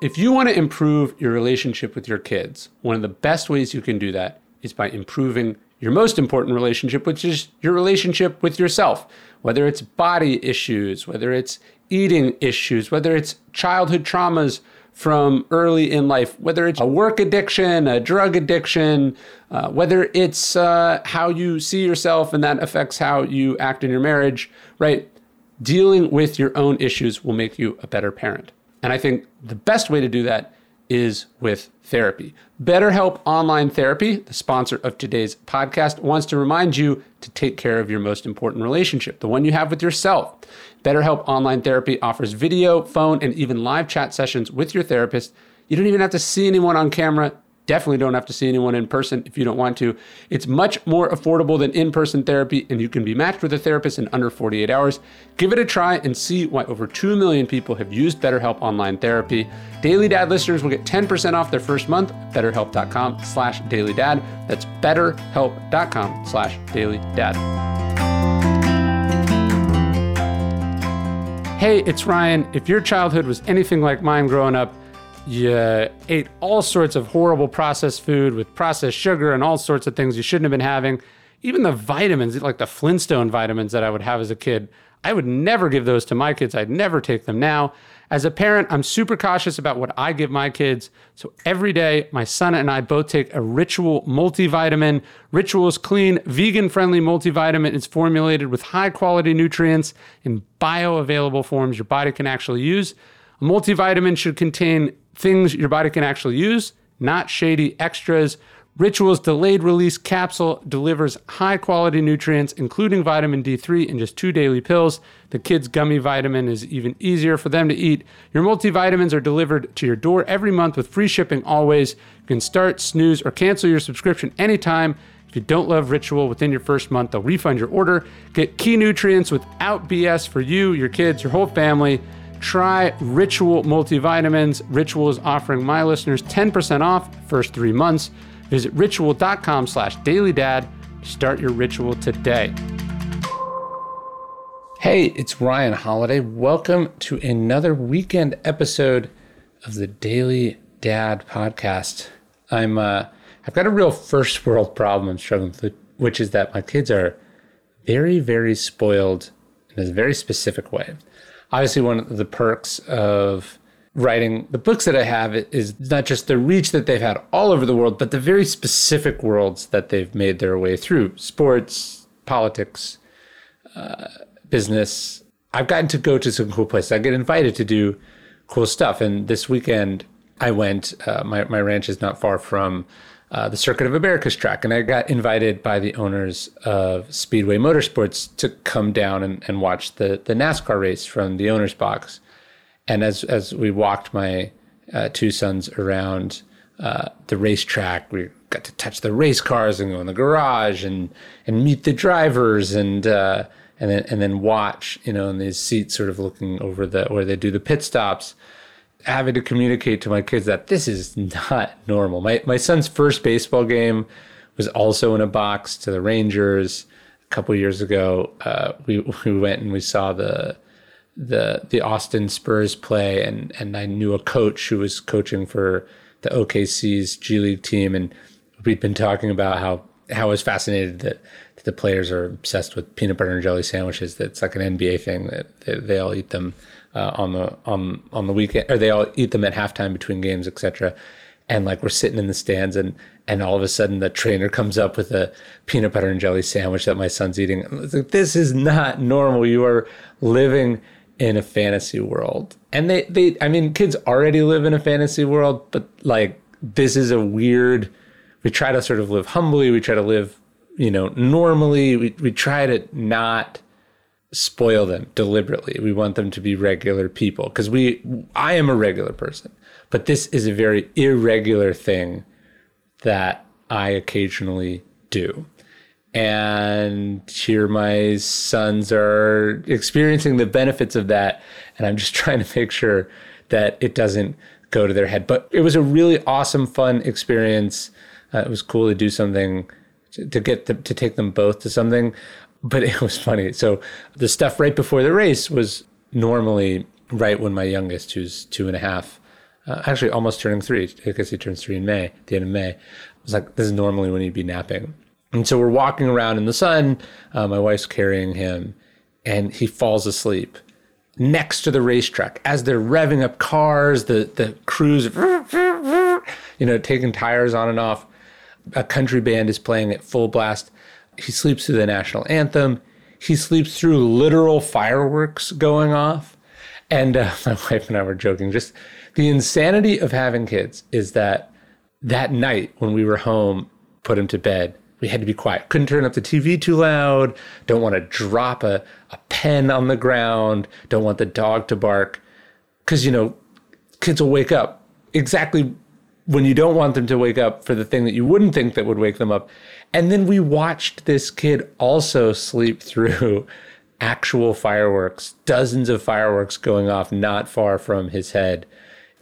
If you want to improve your relationship with your kids, one of the best ways you can do that is by improving your most important relationship, which is your relationship with yourself. Whether it's body issues, whether it's eating issues, whether it's childhood traumas from early in life, whether it's a work addiction, a drug addiction, uh, whether it's uh, how you see yourself and that affects how you act in your marriage, right? Dealing with your own issues will make you a better parent. And I think the best way to do that is with therapy. BetterHelp Online Therapy, the sponsor of today's podcast, wants to remind you to take care of your most important relationship, the one you have with yourself. BetterHelp Online Therapy offers video, phone, and even live chat sessions with your therapist. You don't even have to see anyone on camera definitely don't have to see anyone in person if you don't want to. It's much more affordable than in person therapy, and you can be matched with a therapist in under 48 hours. Give it a try and see why over 2 million people have used BetterHelp Online Therapy. Daily Dad listeners will get 10% off their first month at betterhelp.com slash dailydad. That's betterhelp.com slash dailydad. Hey, it's Ryan. If your childhood was anything like mine growing up, you ate all sorts of horrible processed food with processed sugar and all sorts of things you shouldn't have been having. Even the vitamins, like the Flintstone vitamins that I would have as a kid, I would never give those to my kids. I'd never take them now. As a parent, I'm super cautious about what I give my kids. So every day, my son and I both take a Ritual multivitamin. Ritual's clean, vegan friendly multivitamin is formulated with high quality nutrients in bioavailable forms your body can actually use. A multivitamin should contain things your body can actually use, not shady extras. Ritual's delayed release capsule delivers high quality nutrients, including vitamin D3, in just two daily pills. The kids' gummy vitamin is even easier for them to eat. Your multivitamins are delivered to your door every month with free shipping always. You can start, snooze, or cancel your subscription anytime. If you don't love Ritual within your first month, they'll refund your order. Get key nutrients without BS for you, your kids, your whole family. Try Ritual multivitamins. Ritual is offering my listeners 10% off first three months. Visit ritual.com slash dailydad to start your ritual today. Hey, it's Ryan Holiday. Welcome to another weekend episode of the Daily Dad podcast. I'm uh, I've got a real first world problem I'm struggling with, which is that my kids are very, very spoiled in a very specific way obviously one of the perks of writing the books that I have is not just the reach that they've had all over the world, but the very specific worlds that they've made their way through sports, politics, uh, business. I've gotten to go to some cool places. I get invited to do cool stuff. And this weekend, I went, uh, my, my ranch is not far from uh, the Circuit of Americas track. And I got invited by the owners of Speedway Motorsports to come down and, and watch the, the NASCAR race from the owner's box. And as, as we walked my uh, two sons around uh, the racetrack, we got to touch the race cars and go in the garage and, and meet the drivers and, uh, and then, and then watch, you know, in these seats sort of looking over the, where they do the pit stops having to communicate to my kids that this is not normal. My my son's first baseball game was also in a box to the Rangers a couple years ago. Uh, we we went and we saw the the the Austin Spurs play, and and I knew a coach who was coaching for the OKC's G League team, and we'd been talking about how how I was fascinated that, that the players are obsessed with peanut butter and jelly sandwiches. That's like an NBA thing that they, they all eat them uh, on the on on the weekend, or they all eat them at halftime between games, etc. And like we're sitting in the stands, and and all of a sudden the trainer comes up with a peanut butter and jelly sandwich that my son's eating. Like, this is not normal. You are living in a fantasy world, and they they I mean kids already live in a fantasy world, but like this is a weird. We try to sort of live humbly. We try to live, you know, normally. We we try to not spoil them deliberately. We want them to be regular people because we I am a regular person, but this is a very irregular thing that I occasionally do. And here my sons are experiencing the benefits of that and I'm just trying to make sure that it doesn't go to their head. But it was a really awesome fun experience. Uh, it was cool to do something to, get them, to take them both to something but it was funny. So the stuff right before the race was normally right when my youngest, who's two and a half, uh, actually almost turning three, because he turns three in May, the end of May, was like, this is normally when he'd be napping. And so we're walking around in the sun. Uh, my wife's carrying him, and he falls asleep next to the racetrack as they're revving up cars. The the crews, you know, taking tires on and off. A country band is playing at full blast he sleeps through the national anthem. He sleeps through literal fireworks going off. And uh, my wife and I were joking. Just the insanity of having kids is that that night when we were home, put him to bed, we had to be quiet. Couldn't turn up the TV too loud. Don't want to drop a, a pen on the ground. Don't want the dog to bark. Because, you know, kids will wake up exactly when you don't want them to wake up for the thing that you wouldn't think that would wake them up. And then we watched this kid also sleep through actual fireworks, dozens of fireworks going off not far from his head.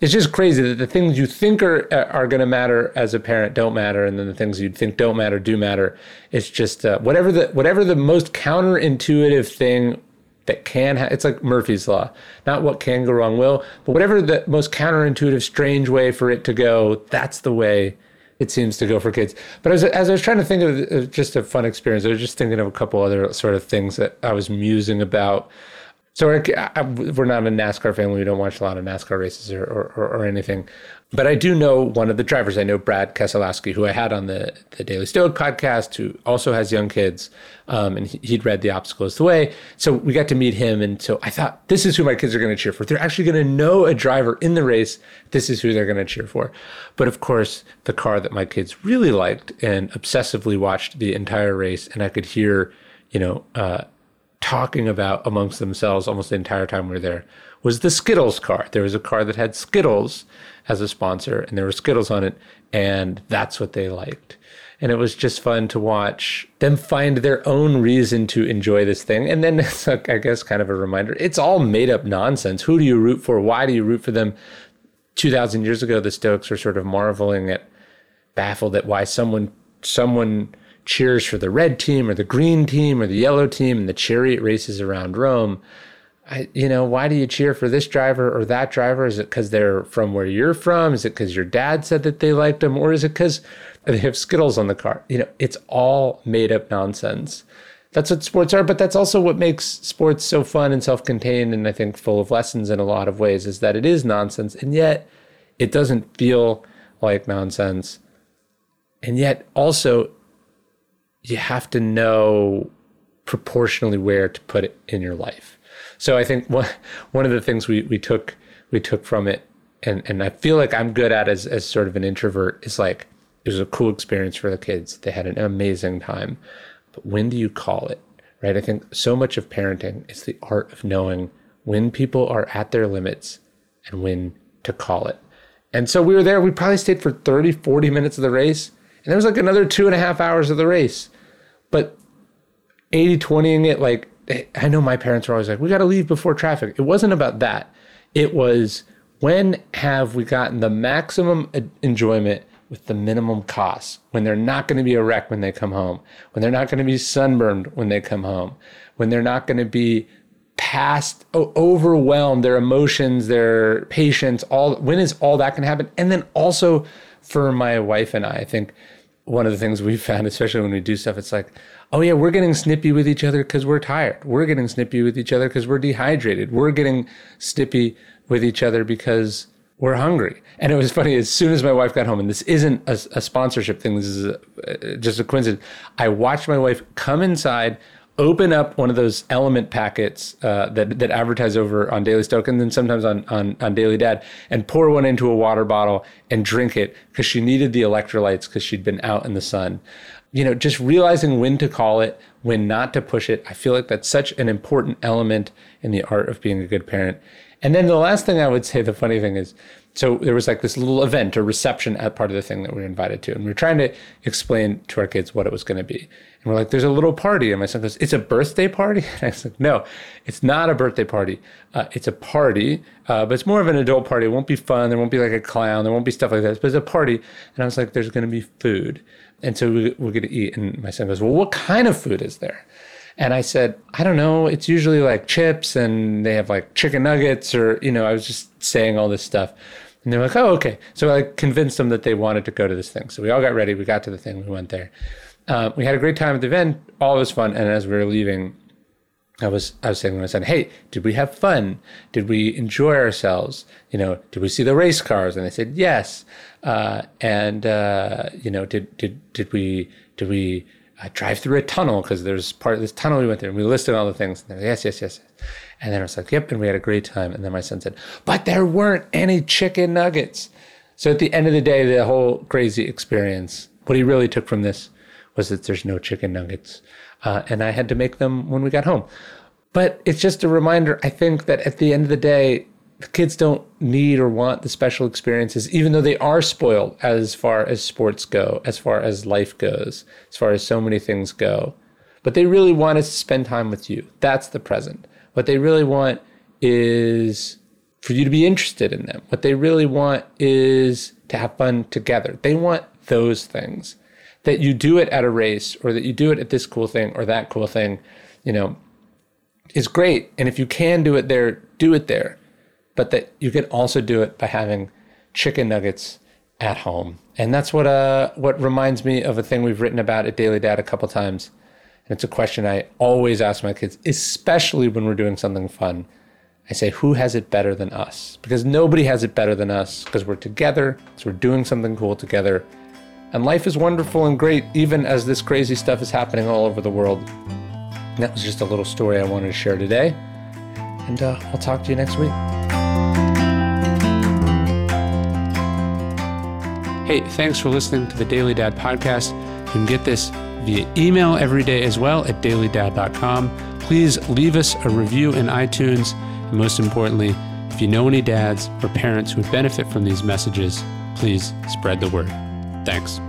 It's just crazy that the things you think are are going to matter as a parent don't matter, and then the things you think don't matter do matter. It's just uh, whatever the whatever the most counterintuitive thing that can ha- it's like Murphy's law, not what can go wrong will, but whatever the most counterintuitive, strange way for it to go, that's the way it seems to go for kids. But as, as I was trying to think of uh, just a fun experience, I was just thinking of a couple other sort of things that I was musing about. So we're, we're not a NASCAR family. We don't watch a lot of NASCAR races or, or, or anything. But I do know one of the drivers. I know Brad Keselowski, who I had on the, the Daily Stoic podcast, who also has young kids. Um, and he, would read The Obstacle is the Way. So we got to meet him. And so I thought, this is who my kids are going to cheer for. They're actually going to know a driver in the race. This is who they're going to cheer for. But of course, the car that my kids really liked and obsessively watched the entire race, and I could hear, you know, uh, talking about amongst themselves almost the entire time we were there was the Skittles car. There was a car that had Skittles as a sponsor, and there were Skittles on it, and that's what they liked. And it was just fun to watch them find their own reason to enjoy this thing. And then it's, like, I guess, kind of a reminder it's all made up nonsense. Who do you root for? Why do you root for them? 2,000 years ago, the Stoics were sort of marveling at, baffled at why someone, someone, cheers for the red team or the green team or the yellow team and the chariot races around Rome. I, you know, why do you cheer for this driver or that driver? Is it because they're from where you're from? Is it because your dad said that they liked them? Or is it because they have Skittles on the car? You know, it's all made up nonsense. That's what sports are, but that's also what makes sports so fun and self contained and I think full of lessons in a lot of ways is that it is nonsense and yet it doesn't feel like nonsense. And yet also, you have to know proportionally where to put it in your life so I think one one of the things we we took we took from it, and and I feel like I'm good at as as sort of an introvert is like it was a cool experience for the kids. They had an amazing time, but when do you call it? Right? I think so much of parenting is the art of knowing when people are at their limits and when to call it. And so we were there. We probably stayed for 30, 40 minutes of the race. And there was like another two and a half hours of the race. But 80 20ing it, like I know my parents were always like, we got to leave before traffic. It wasn't about that. It was when have we gotten the maximum enjoyment with the minimum cost? When they're not going to be a wreck when they come home, when they're not going to be sunburned when they come home, when they're not going to be past overwhelmed, their emotions, their patience, all when is all that going to happen? And then also for my wife and I, I think one of the things we found, especially when we do stuff, it's like, oh yeah, we're getting snippy with each other because we're tired. We're getting snippy with each other because we're dehydrated. We're getting snippy with each other because we're hungry. And it was funny, as soon as my wife got home, and this isn't a, a sponsorship thing, this is a, just a coincidence. I watched my wife come inside, open up one of those LMNT packets uh, that that advertise over on Daily Stoic and then sometimes on, on on Daily Dad and pour one into a water bottle and drink it because she needed the electrolytes because she'd been out in the sun. You know, just realizing when to call it, when not to push it. I feel like that's such an important element in the art of being a good parent. And then the last thing I would say, the funny thing is, so there was like this little event or reception at part of the thing that we were invited to. And we are trying to explain to our kids what it was going to be. We're like, there's a little party. And my son goes, it's a birthday party? And I like, no, it's not a birthday party. Uh, it's a party, uh, but it's more of an adult party. It won't be fun. There won't be like a clown. There won't be stuff like that. But it's a party. And I was like, there's going to be food. And so we, we're going to eat. And my son goes, well, what kind of food is there? And I said, I don't know. It's usually like chips and they have like chicken nuggets or, you know, I was just saying all this stuff. And they're like, oh, okay. So I convinced them that they wanted to go to this thing. So we all got ready. We got to the thing. We went there. Uh, we had a great time at the event. All was fun. And as we were leaving, I was I was saying to my son, "Hey, did we have fun? Did we enjoy ourselves? You know, did we see the race cars?" And they said, "Yes." Uh, and uh, you know, did did did we did we uh, drive through a tunnel because there's part of this tunnel we went through, and we listed all the things. And yes, yes, yes, yes. And then I was like, "Yep," and we had a great time. And then my son said, "But there weren't any chicken nuggets." So at the end of the day, the whole crazy experience, what he really took from this was that there's no chicken nuggets. Uh, and I had to make them when we got home. But it's just a reminder, I think, that at the end of the day, the kids don't need or want the special experiences, even though they are spoiled as far as sports go, as far as life goes, as far as so many things go. But they really want to spend time with you. That's the present. What they really want is for you to be interested in them. What they really want is to have fun together. They want those things that you do it at a race or that you do it at this cool thing or that cool thing, you know, is great. And if you can do it there, do it there. But that you can also do it by having chicken nuggets at home. And that's what uh what reminds me of a thing we've written about at Daily Dad a couple times. And it's a question I always ask my kids, especially when we're doing something fun. I say, who has it better than us? Because nobody has it better than us because we're together, so we're doing something cool together. And life is wonderful and great, even as this crazy stuff is happening all over the world. And that was just a little story I wanted to share today. And uh, I'll talk to you next week. Hey, thanks for listening to the Daily Dad podcast. You can get this via email every day as well at dailydad.com. Please leave us a review in iTunes. And most importantly, if you know any dads or parents who would benefit from these messages, please spread the word. Thanks.